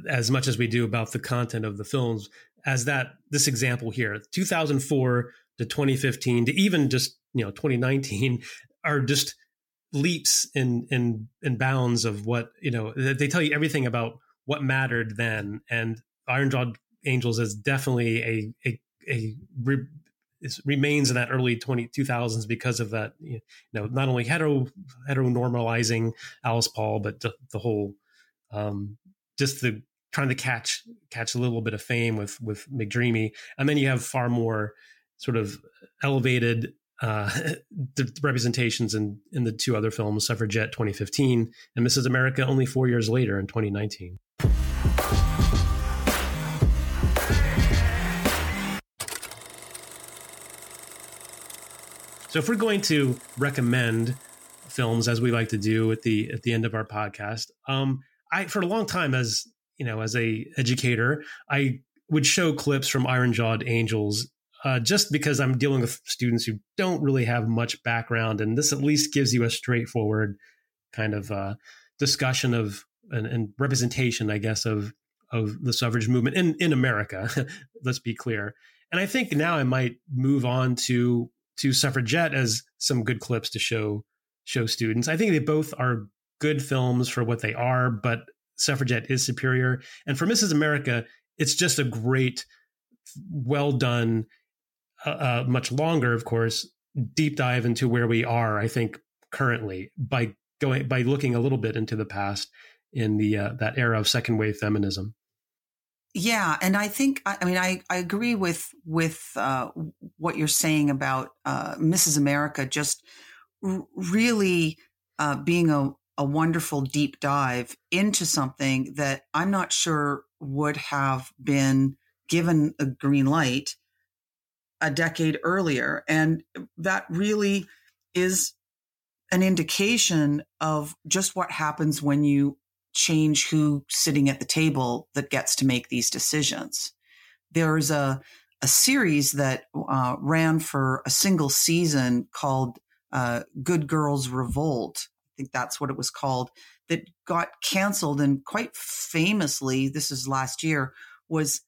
as much as we do about the content of the films. As that this example here, 2004 to 2015 to even just you know 2019 are just leaps in in in bounds of what you know. They tell you everything about what mattered then, and Iron Jawed Angels is definitely a a a re, remains in that early 20, 2000s because of that you know not only hetero heteronormalizing Alice Paul but the, the whole um, just the trying to catch catch a little bit of fame with with McDreamy and then you have far more sort of elevated uh, the representations in in the two other films Suffragette 2015 and Mrs. America only 4 years later in 2019 So if we're going to recommend films as we like to do at the at the end of our podcast, um, I for a long time as you know as a educator, I would show clips from Iron Jawed Angels uh, just because I'm dealing with students who don't really have much background, and this at least gives you a straightforward kind of uh, discussion of and, and, representation, I guess, of of the suffrage movement in in America. Let's be clear. And I think now I might move on to to Suffragette as some good clips to show show students. I think they both are good films for what they are, but Suffragette is superior. And for Mrs. America, it's just a great, well done, uh, uh, much longer, of course, deep dive into where we are. I think currently by going by looking a little bit into the past in the uh, that era of second wave feminism. Yeah, and I think I mean I, I agree with with uh, what you're saying about uh, Mrs. America just r- really uh, being a, a wonderful deep dive into something that I'm not sure would have been given a green light a decade earlier. And that really is an indication of just what happens when you change who sitting at the table that gets to make these decisions. There's a, a series that uh, ran for a single season called uh, Good Girls Revolt. I think that's what it was called, that got canceled and quite famously, this is last year, was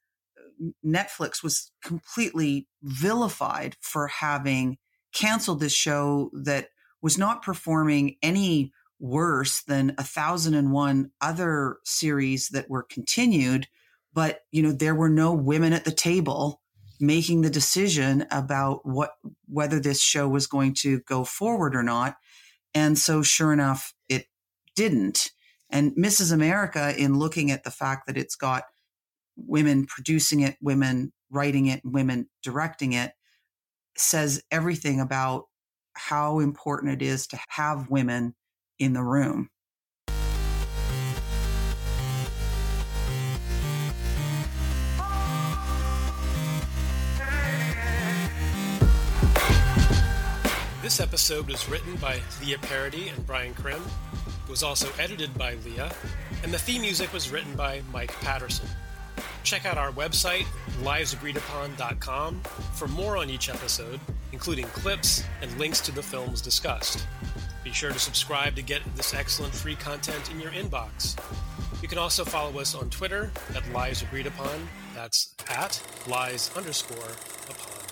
Netflix was completely vilified for having canceled this show that was not performing any worse than a thousand and one other series that were continued. But, you know, there were no women at the table making the decision about what, whether this show was going to go forward or not. And so sure enough, it didn't. And Mrs. America, in looking at the fact that it's got women producing it, women writing it, women directing it, says everything about how important it is to have women in the room. This episode was written by Leah Parody and Brian Krim. It was also edited by Leah, and the theme music was written by Mike Patterson. Check out our website, liesagreedupon.com, for more on each episode, including clips and links to the films discussed. Be sure to subscribe to get this excellent free content in your inbox. You can also follow us on Twitter at Lies Agreed Upon. That's at lies underscore upon.